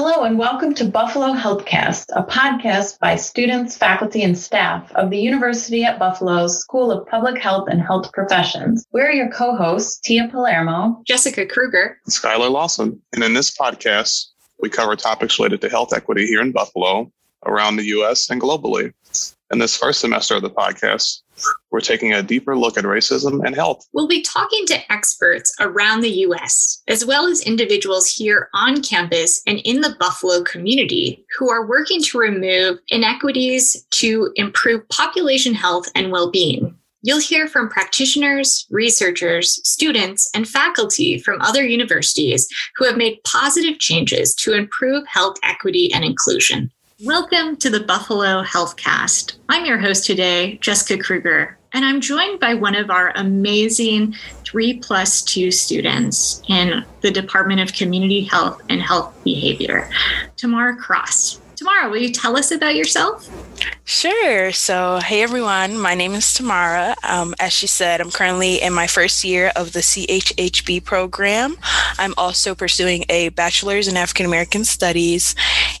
Hello, and welcome to Buffalo Healthcast, a podcast by students, faculty, and staff of the University at Buffalo's School of Public Health and Health Professions. We're your co hosts, Tia Palermo, Jessica Kruger, Skylar Lawson. And in this podcast, we cover topics related to health equity here in Buffalo, around the U.S., and globally. In this first semester of the podcast, we're taking a deeper look at racism and health. We'll be talking to experts around the US, as well as individuals here on campus and in the Buffalo community who are working to remove inequities to improve population health and well being. You'll hear from practitioners, researchers, students, and faculty from other universities who have made positive changes to improve health equity and inclusion. Welcome to the Buffalo Healthcast. I'm your host today, Jessica Kruger, and I'm joined by one of our amazing three plus two students in the Department of Community Health and Health Behavior, Temara Cross. Temara, will you tell us about yourself? Sure. So, hey everyone, my name is Temara. Um, as she said, I'm currently in my first year of the CHHB program. I'm also pursuing a bachelor's in African American Studies,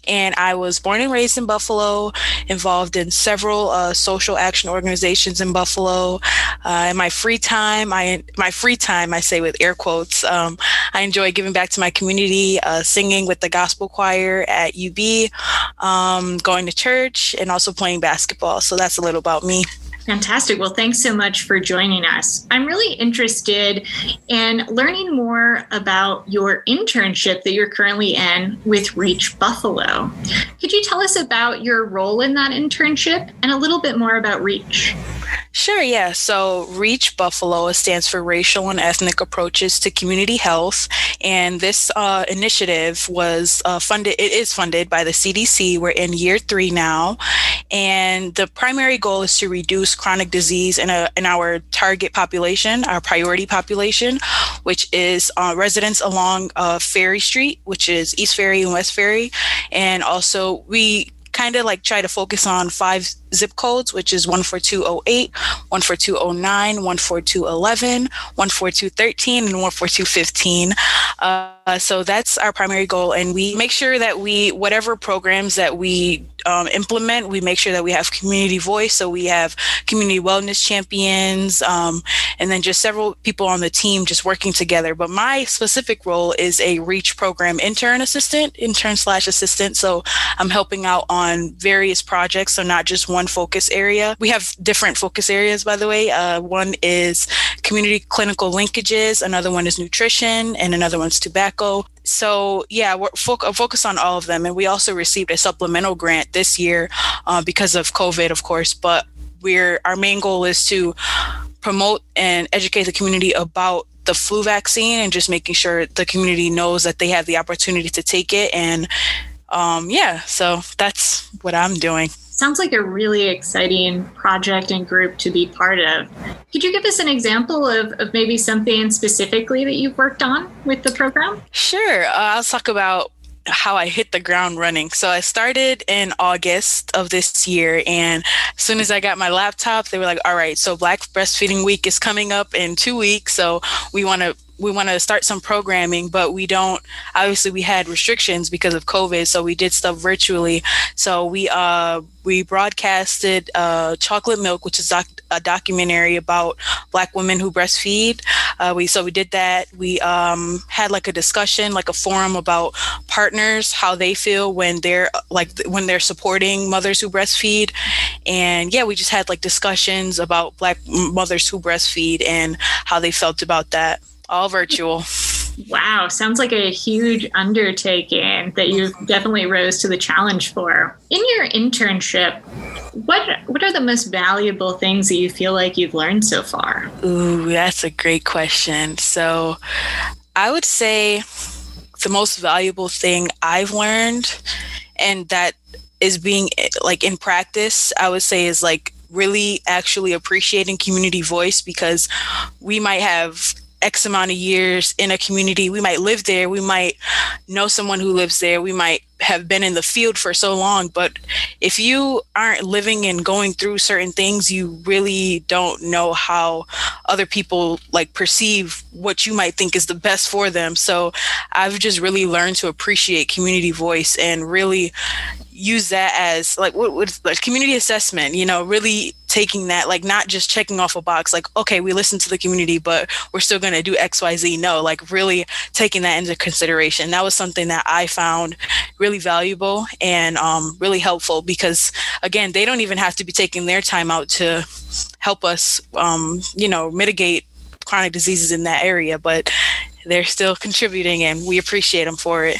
and I was born and raised in Buffalo, involved in several uh, social action organizations in Buffalo. Uh, in my free time, I my free time, I say with air quotes, um, I enjoy giving back to my community, uh, singing with the gospel choir at UB um, going to church, and also playing basketball. So that's a little about me. Fantastic. Well, thanks so much for joining us. I'm really interested in learning more about your internship that you're currently in with Reach Buffalo. Could you tell us about your role in that internship and a little bit more about Reach? Sure, yeah. So REACH Buffalo stands for Racial and Ethnic Approaches to Community Health. And this uh, initiative was uh, funded, it is funded by the CDC. We're in year three now. And the primary goal is to reduce chronic disease in, a, in our target population, our priority population, which is uh, residents along uh, Ferry Street, which is East Ferry and West Ferry. And also, we kind of like try to focus on five zip codes, which is 14208, 14209, 14211, 14213, and 14215. Uh, so that's our primary goal. And we make sure that we, whatever programs that we um, implement, we make sure that we have community voice. So we have community wellness champions, um, and then just several people on the team just working together. But my specific role is a REACH program intern assistant, intern slash assistant. So I'm helping out on various projects. So not just one one focus area. We have different focus areas, by the way. Uh, one is community clinical linkages, another one is nutrition, and another one's tobacco. So, yeah, we're fo- focused on all of them. And we also received a supplemental grant this year uh, because of COVID, of course. But we're our main goal is to promote and educate the community about the flu vaccine and just making sure the community knows that they have the opportunity to take it and um, yeah so that's what i'm doing sounds like a really exciting project and group to be part of. Could you give us an example of, of maybe something specifically that you've worked on with the program? Sure. Uh, I'll talk about how I hit the ground running. So I started in August of this year, and as soon as I got my laptop, they were like, "All right, so Black Breastfeeding Week is coming up in two weeks, so we want to we want to start some programming, but we don't. Obviously, we had restrictions because of COVID, so we did stuff virtually. So we uh we broadcasted uh, Chocolate Milk, which is doc- a documentary about Black women who breastfeed. Uh, we so we did that. We um, had like a discussion, like a forum about partners, how they feel when they're like when they're supporting mothers who breastfeed, and yeah, we just had like discussions about Black mothers who breastfeed and how they felt about that all virtual. Wow, sounds like a huge undertaking that you definitely rose to the challenge for. In your internship, what what are the most valuable things that you feel like you've learned so far? Ooh, that's a great question. So, I would say the most valuable thing I've learned and that is being like in practice, I would say is like really actually appreciating community voice because we might have X amount of years in a community. We might live there. We might know someone who lives there. We might have been in the field for so long. But if you aren't living and going through certain things, you really don't know how other people like perceive what you might think is the best for them. So I've just really learned to appreciate community voice and really use that as like what would like community assessment you know really taking that like not just checking off a box like okay we listen to the community but we're still going to do xyz no like really taking that into consideration. That was something that i found really valuable and um, really helpful because again they don't even have to be taking their time out to help us um, you know mitigate chronic diseases in that area but they're still contributing and we appreciate them for it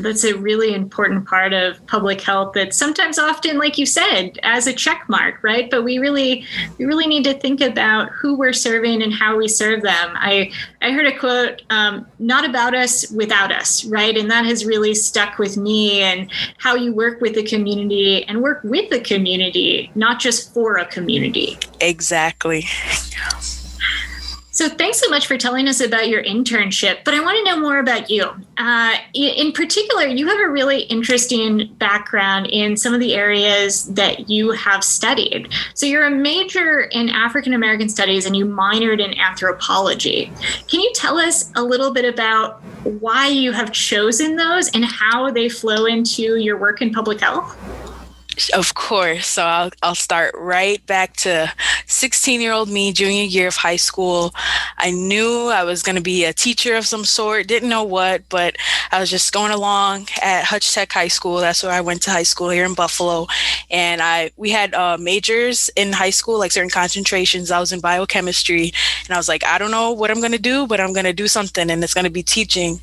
that's a really important part of public health that sometimes often, like you said, as a check mark, right? But we really we really need to think about who we're serving and how we serve them. I, I heard a quote, um, not about us without us, right? And that has really stuck with me and how you work with the community and work with the community, not just for a community. Exactly. So, thanks so much for telling us about your internship. But I want to know more about you. Uh, in particular, you have a really interesting background in some of the areas that you have studied. So, you're a major in African American studies and you minored in anthropology. Can you tell us a little bit about why you have chosen those and how they flow into your work in public health? Of course. So I'll, I'll start right back to 16 year old me, junior year of high school. I knew I was going to be a teacher of some sort, didn't know what, but I was just going along at Hutch Tech High School. That's where I went to high school here in Buffalo. And I we had uh, majors in high school, like certain concentrations. I was in biochemistry. And I was like, I don't know what I'm going to do, but I'm going to do something and it's going to be teaching.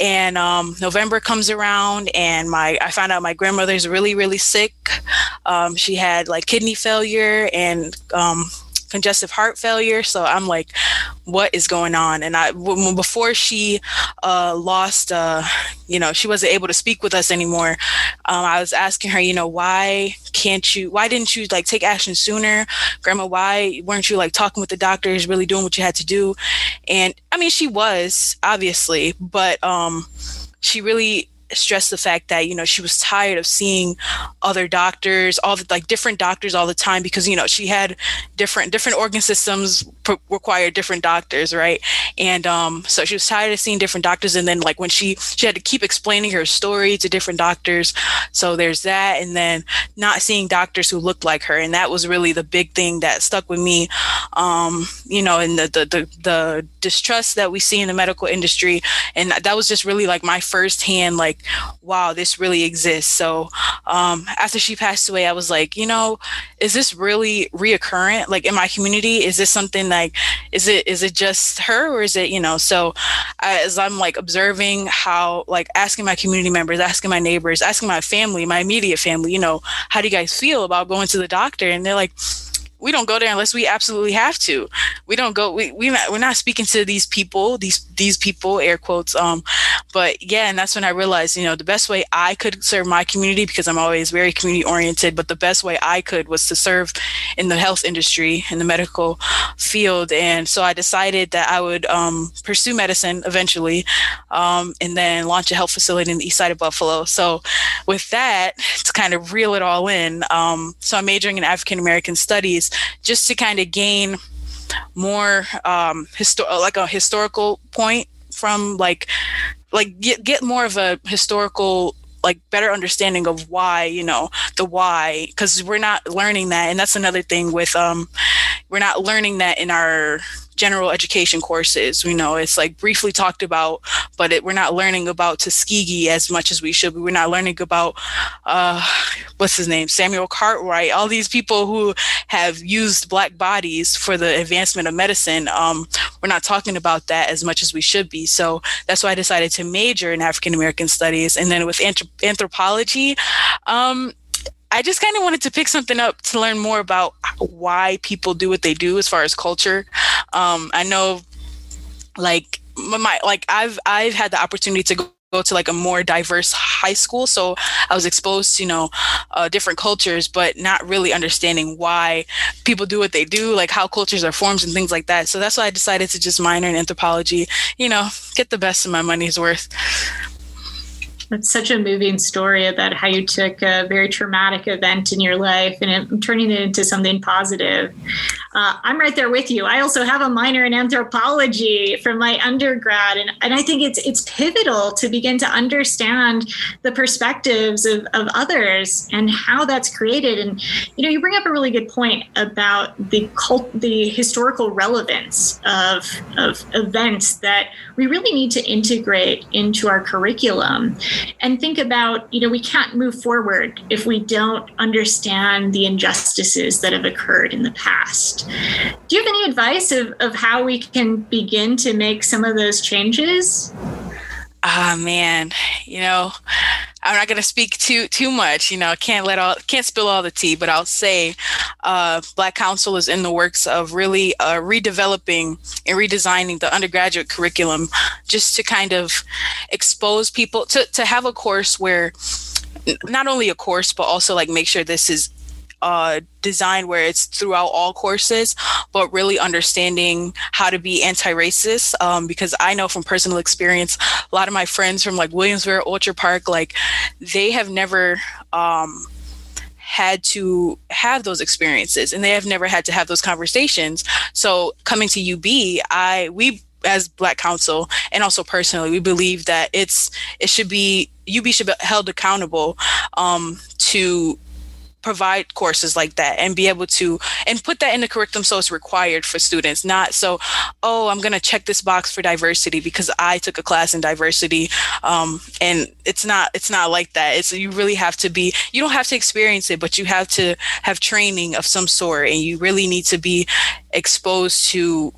And um, November comes around, and my I found out my grandmother's really really sick. Um, she had like kidney failure and um, congestive heart failure. So I'm like, what is going on? And I, w- before she uh, lost, uh, you know, she wasn't able to speak with us anymore. Um, I was asking her, you know, why can't you, why didn't you like take action sooner? Grandma, why weren't you like talking with the doctors, really doing what you had to do? And I mean, she was obviously, but um, she really stressed the fact that you know she was tired of seeing other doctors all the like different doctors all the time because you know she had different different organ systems p- require different doctors right? And um so she was tired of seeing different doctors and then like when she she had to keep explaining her story to different doctors. So there's that and then not seeing doctors who looked like her and that was really the big thing that stuck with me um you know and the the the, the distrust that we see in the medical industry. And that was just really like my first hand like like, wow, this really exists. So um, after she passed away, I was like, you know, is this really reoccurrent? Like in my community, is this something like, is it is it just her or is it you know? So as I'm like observing how like asking my community members, asking my neighbors, asking my family, my immediate family, you know, how do you guys feel about going to the doctor? And they're like we don't go there unless we absolutely have to. We don't go. We we not, we're not speaking to these people. These these people, air quotes. Um, but yeah, and that's when I realized, you know, the best way I could serve my community because I'm always very community oriented. But the best way I could was to serve in the health industry in the medical field, and so I decided that I would um, pursue medicine eventually, um, and then launch a health facility in the east side of Buffalo. So with that, to kind of reel it all in, um, so I'm majoring in African American studies just to kind of gain more um histo- like a historical point from like like get, get more of a historical like better understanding of why you know the why because we're not learning that. And that's another thing with um we're not learning that in our general education courses. You know, it's like briefly talked about, but it, we're not learning about Tuskegee as much as we should. We're not learning about uh, what's his name, Samuel Cartwright. All these people who have used black bodies for the advancement of medicine. Um, we're not talking about that as much as we should be. So that's why I decided to major in African American studies, and then with anthrop- anthropology. Um, I just kind of wanted to pick something up to learn more about why people do what they do as far as culture. Um, I know, like my like I've I've had the opportunity to go go to like a more diverse high school. So i was exposed to you know uh, different cultures but not really understanding why people do what they do like how cultures are formed and things like that. So that's why i decided to just minor in anthropology you know get the best of my money's worth it's such a moving story about how you took a very traumatic event in your life and turning it into something positive. Uh, I'm right there with you. I also have a minor in anthropology from my undergrad, and, and I think it's it's pivotal to begin to understand the perspectives of, of others and how that's created. And you know, you bring up a really good point about the cult, the historical relevance of of events that we really need to integrate into our curriculum and think about, you know, we can't move forward if we don't understand the injustices that have occurred in the past. Do you have any advice of, of how we can begin to make some of those changes? Ah man, you know, I'm not going to speak too too much. You know, can't let all can't spill all the tea, but I'll say, uh, Black Council is in the works of really uh, redeveloping and redesigning the undergraduate curriculum, just to kind of expose people to to have a course where not only a course but also like make sure this is uh, design where it's throughout all courses, but really understanding how to be anti-racist. Um, because I know from personal experience, a lot of my friends from like Williamsville, Orchard Park, like they have never um, had to have those experiences, and they have never had to have those conversations. So coming to UB, I we as black council and also personally we believe that it's it should be ub should be held accountable um, to provide courses like that and be able to and put that in the curriculum so it's required for students not so oh i'm going to check this box for diversity because i took a class in diversity um, and it's not it's not like that. It's you really have to be you don't have to experience it but you have to have training of some sort and you really need to be exposed to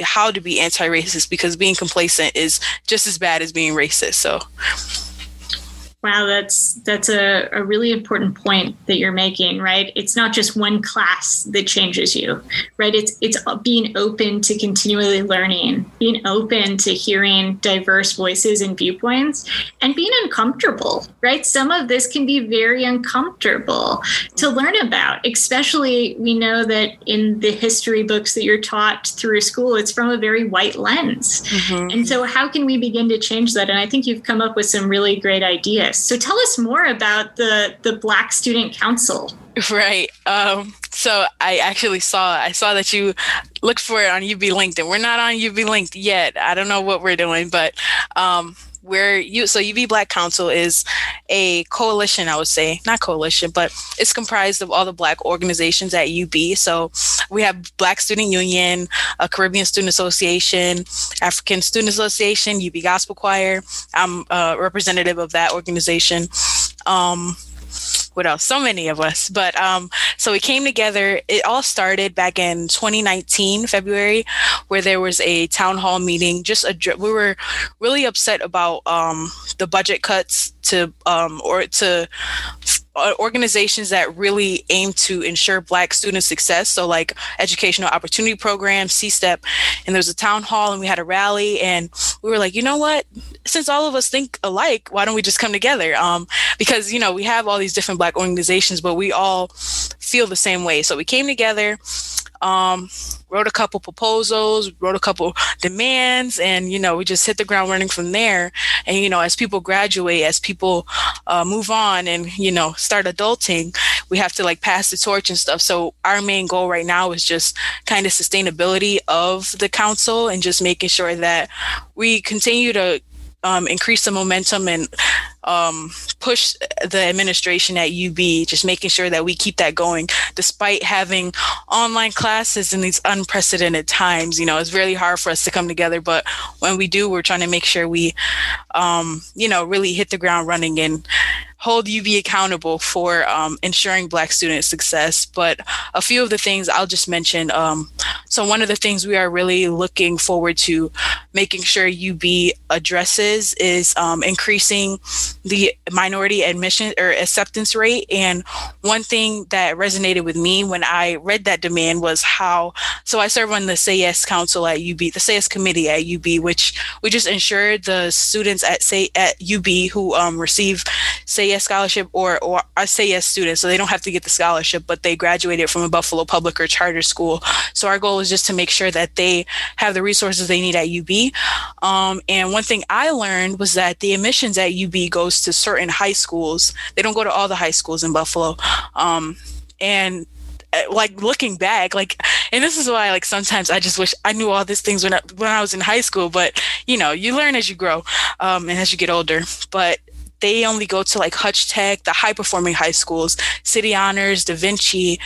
how to be anti-racist because being complacent is just as bad as being racist so Wow, that's that's a, a really important point that you're making, right? It's not just one class that changes you, right? It's it's being open to continually learning, being open to hearing diverse voices and viewpoints, and being uncomfortable, right? Some of this can be very uncomfortable to learn about, especially we know that in the history books that you're taught through school, it's from a very white lens. Mm-hmm. And so how can we begin to change that? And I think you've come up with some really great ideas. So tell us more about the the Black Student Council. Right. Um, so I actually saw I saw that you looked for it on UB LinkedIn. We're not on UB Linked yet. I don't know what we're doing, but um, where you so UB Black Council is a coalition, I would say, not coalition, but it's comprised of all the Black organizations at UB. So we have Black Student Union, a Caribbean Student Association, African Student Association, UB Gospel Choir. I'm a representative of that organization. Um, what else? So many of us. But um, so we came together. It all started back in 2019, February, where there was a town hall meeting. Just a, we were really upset about um, the budget cuts to um, or to organizations that really aim to ensure black student success. So like educational opportunity programs CSTEP and there's a town hall and we had a rally and we were like you know what? Since all of us think alike why don't we just come together? Um, because you know we have all these different black organizations but we all feel the same way. So we came together um, wrote a couple proposals, wrote a couple demands, and you know we just hit the ground running from there. And you know, as people graduate, as people uh, move on, and you know start adulting, we have to like pass the torch and stuff. So our main goal right now is just kind of sustainability of the council and just making sure that we continue to um, increase the momentum and um, push the administration at UB, just making sure that we keep that going despite having online classes in these unprecedented times. You know, it's really hard for us to come together, but when we do, we're trying to make sure we, um, you know, really hit the ground running and hold UB accountable for um, ensuring Black student success. But a few of the things I'll just mention. Um, so, one of the things we are really looking forward to making sure UB addresses is um, increasing the minority admission or acceptance rate. And one thing that resonated with me when I read that demand was how, so I serve on the Say Yes Council at UB, the Say Yes Committee at UB, which we just ensure the students at Say at UB who um, receive Say Yes scholarship or or I Say Yes students, so they don't have to get the scholarship, but they graduated from a Buffalo public or charter school. So our goal is just to make sure that they have the resources they need at UB. Um, and one thing I learned was that the admissions at UB goes to certain high schools. They don't go to all the high schools in Buffalo. Um, and uh, like looking back like and this is why like sometimes i just wish i knew all these things when I, when I was in high school but you know you learn as you grow um, and as you get older but they only go to like Hutch Tech, the high performing high schools, City Honors, Da Vinci.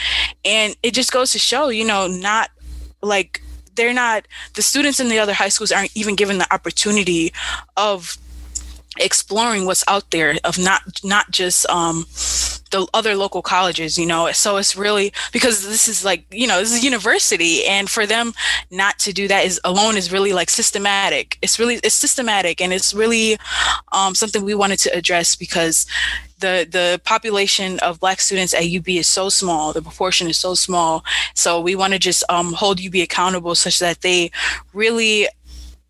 And it just goes to show, you know, not like they're not, the students in the other high schools aren't even given the opportunity of exploring what's out there of not not just um the other local colleges you know? So it's really because this is like you know this is a university and for them not to do that is alone is really like systematic. It's really it's systematic and it's really um, something we wanted to address because the the population of black students at UB is so small. The proportion is so small. So we want to just um, hold UB accountable such that they really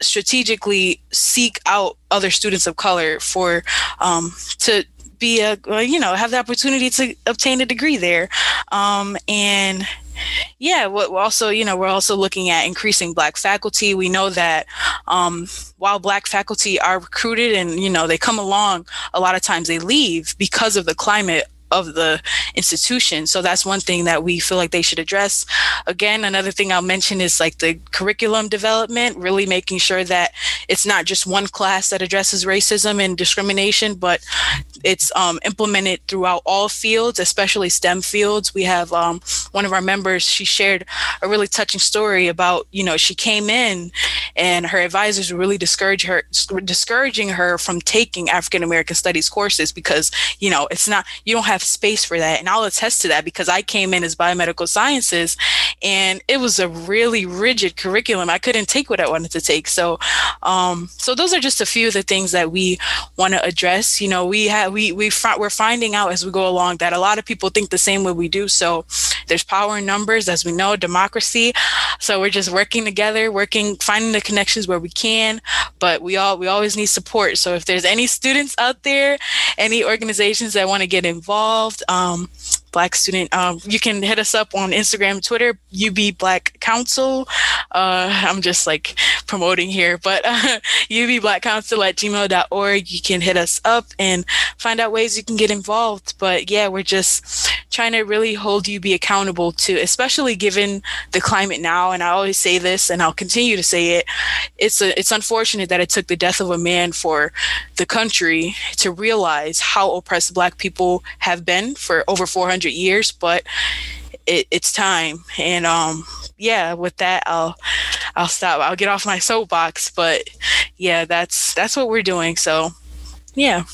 strategically seek out other students of color for um, to be a you know have the opportunity to obtain a degree there. Um, and yeah we're also you know we're also looking at increasing black faculty. We know that um, while black faculty are recruited and you know they come along a lot of times they leave because of the climate of the institution. So that's one thing that we feel like they should address. Again, another thing I'll mention is like the curriculum development, really making sure that it's not just one class that addresses racism and discrimination, but it's um, implemented throughout all fields, especially STEM fields. We have um, one of our members, she shared a really touching story about, you know, she came in and her advisors were really discourage her, discouraging her from taking African American studies courses because, you know, it's not, you don't have space for that. And I'll attest to that because I came in as biomedical sciences and it was a really rigid curriculum. I couldn't take what I wanted to take. So, um, so those are just a few of the things that we want to address. You know, we have we we we're finding out as we go along that a lot of people think the same way we do. So there's power in numbers, as we know, democracy. So we're just working together, working, finding the connections where we can. But we all we always need support. So if there's any students out there, any organizations that want to get involved, um, Black Student. Um, you can hit us up on Instagram, Twitter, UB Black Council. Uh, I'm just like promoting here, but uh, UB Black Council at gmail.org. You can hit us up and find out ways you can get involved. But yeah, we're just trying to really hold UB accountable to, especially given the climate now. And I always say this, and I'll continue to say it. It's a, it's unfortunate that it took the death of a man for the country to realize how oppressed Black people have been for over 400 years, but it, it's time. And um, yeah, with that, I'll I'll stop. I'll get off my soapbox, but yeah, that's that's what we're doing. So yeah.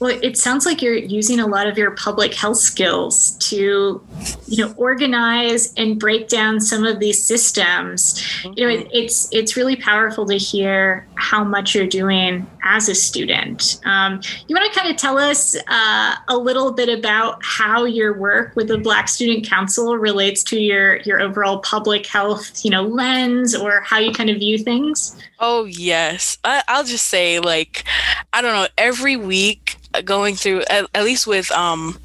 Well, it sounds like you're using a lot of your public health skills to, you know, organize and break down some of these systems. Mm-hmm. You know, it, it's it's really powerful to hear how much you're doing as a student. Um, you want to kind of tell us uh, a little bit about how your work with the Black Student Council relates to your your overall public health, you know, lens or how you kind of view things? Oh yes, I, I'll just say like I don't know every week going through at, at least with um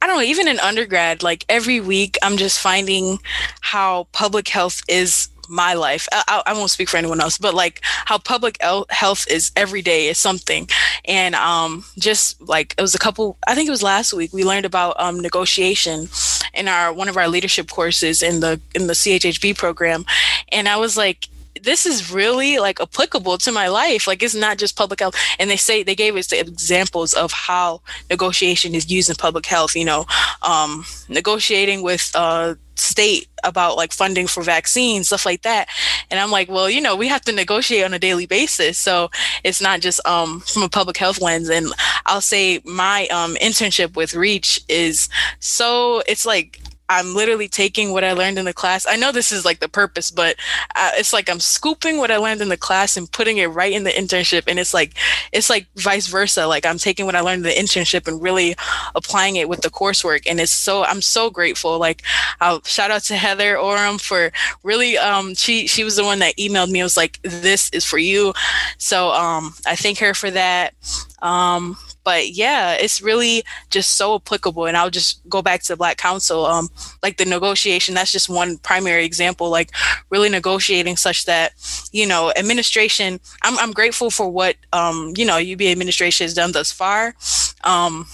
I don't know, even in undergrad, like every week, I'm just finding how public health is my life. I, I, won't speak for anyone else, but like how public health is every day is something. And um, just like it was a couple, I think it was last week, we learned about um, negotiation in our one of our leadership courses in the in the CHHB program, and I was like this is really like applicable to my life. Like it's not just public health. And they say they gave us the examples of how negotiation is used in public health. You know, um, negotiating with uh, state about like funding for vaccines, stuff like that. And I'm like, well, you know, we have to negotiate on a daily basis. So it's not just um, from a public health lens. And I'll say my um, internship with Reach is so, it's like, I'm literally taking what I learned in the class. I know this is like the purpose, but uh, it's like I'm scooping what I learned in the class and putting it right in the internship. And it's like, it's like vice versa. Like I'm taking what I learned in the internship and really applying it with the coursework. And it's so, I'm so grateful. Like I'll shout out to Heather Orom for really, um, she, she was the one that emailed me. I was like, this is for you. So, um, I thank her for that. Um, but yeah, it's really just so applicable. And I'll just go back to the Black Council, um, like the negotiation. That's just one primary example. Like really negotiating such that you know administration. I'm I'm grateful for what um, you know UB administration has done thus far. Um,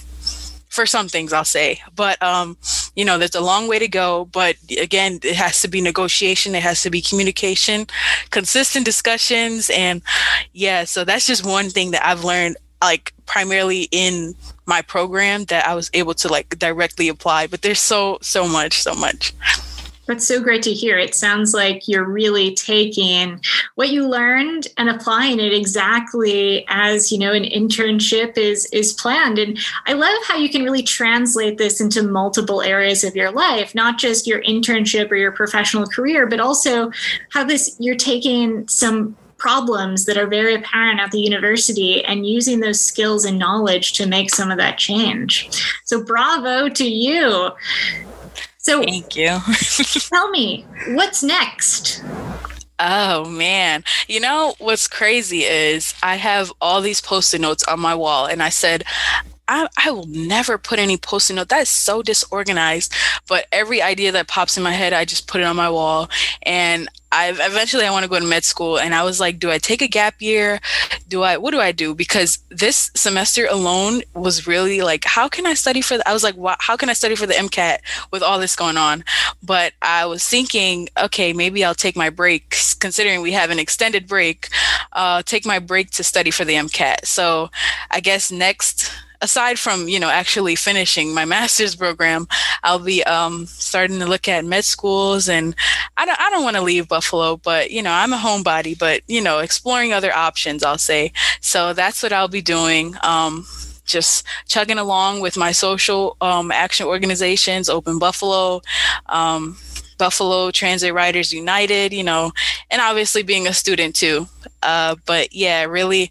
for some things I'll say. But um, you know, there's a long way to go. But again, it has to be negotiation, it has to be communication, consistent discussions, and yeah. So that's just one thing that I've learned like primarily in my program that I was able to like directly apply. But there's so so much, so much. That's so great to hear. It sounds like you're really taking what you learned and applying it exactly as, you know, an internship is is planned. And I love how you can really translate this into multiple areas of your life, not just your internship or your professional career, but also how this you're taking some problems that are very apparent at the university and using those skills and knowledge to make some of that change. So, bravo to you. So, thank you. tell me, what's next? Oh man. You know what's crazy is I have all these post-it notes on my wall and I said I, I will never put any post-it note. That is so disorganized. But every idea that pops in my head, I just put it on my wall. And I eventually I want to go to med school. And I was like, do I take a gap year? Do I what do I do? Because this semester alone was really like, how can I study for the, I was like, how can I study for the MCAT with all this going on? But I was thinking, okay, maybe I'll take my break, considering we have an extended break, uh, take my break to study for the MCAT. So I guess next aside from you know actually finishing my master's program i'll be um, starting to look at med schools and i don't, I don't want to leave buffalo but you know i'm a homebody but you know exploring other options i'll say so that's what i'll be doing um, just chugging along with my social um, action organizations open buffalo um, Buffalo Transit Riders United, you know, and obviously being a student too. Uh, but yeah, really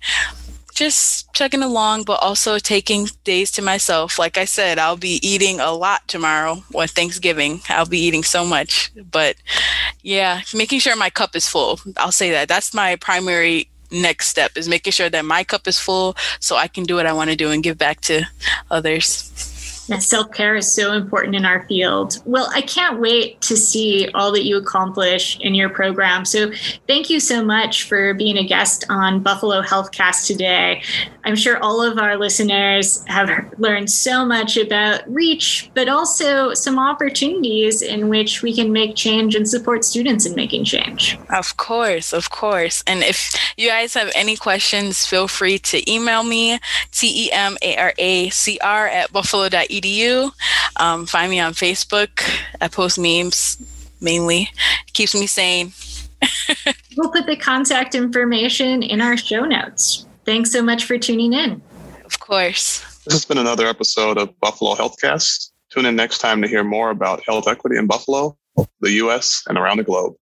just chugging along, but also taking days to myself. Like I said, I'll be eating a lot tomorrow on Thanksgiving. I'll be eating so much. But yeah, making sure my cup is full. I'll say that. That's my primary next step is making sure that my cup is full so I can do what I want to do and give back to others. Self care is so important in our field. Well, I can't wait to see all that you accomplish in your program. So, thank you so much for being a guest on Buffalo Healthcast today. I'm sure all of our listeners have learned so much about REACH, but also some opportunities in which we can make change and support students in making change. Of course, of course. And if you guys have any questions, feel free to email me, T E M A R A C R at buffalo.edu edu. Um, find me on Facebook. I post memes mainly. It keeps me sane. we'll put the contact information in our show notes. Thanks so much for tuning in. Of course. This has been another episode of Buffalo Healthcast. Tune in next time to hear more about health equity in Buffalo, the U.S., and around the globe.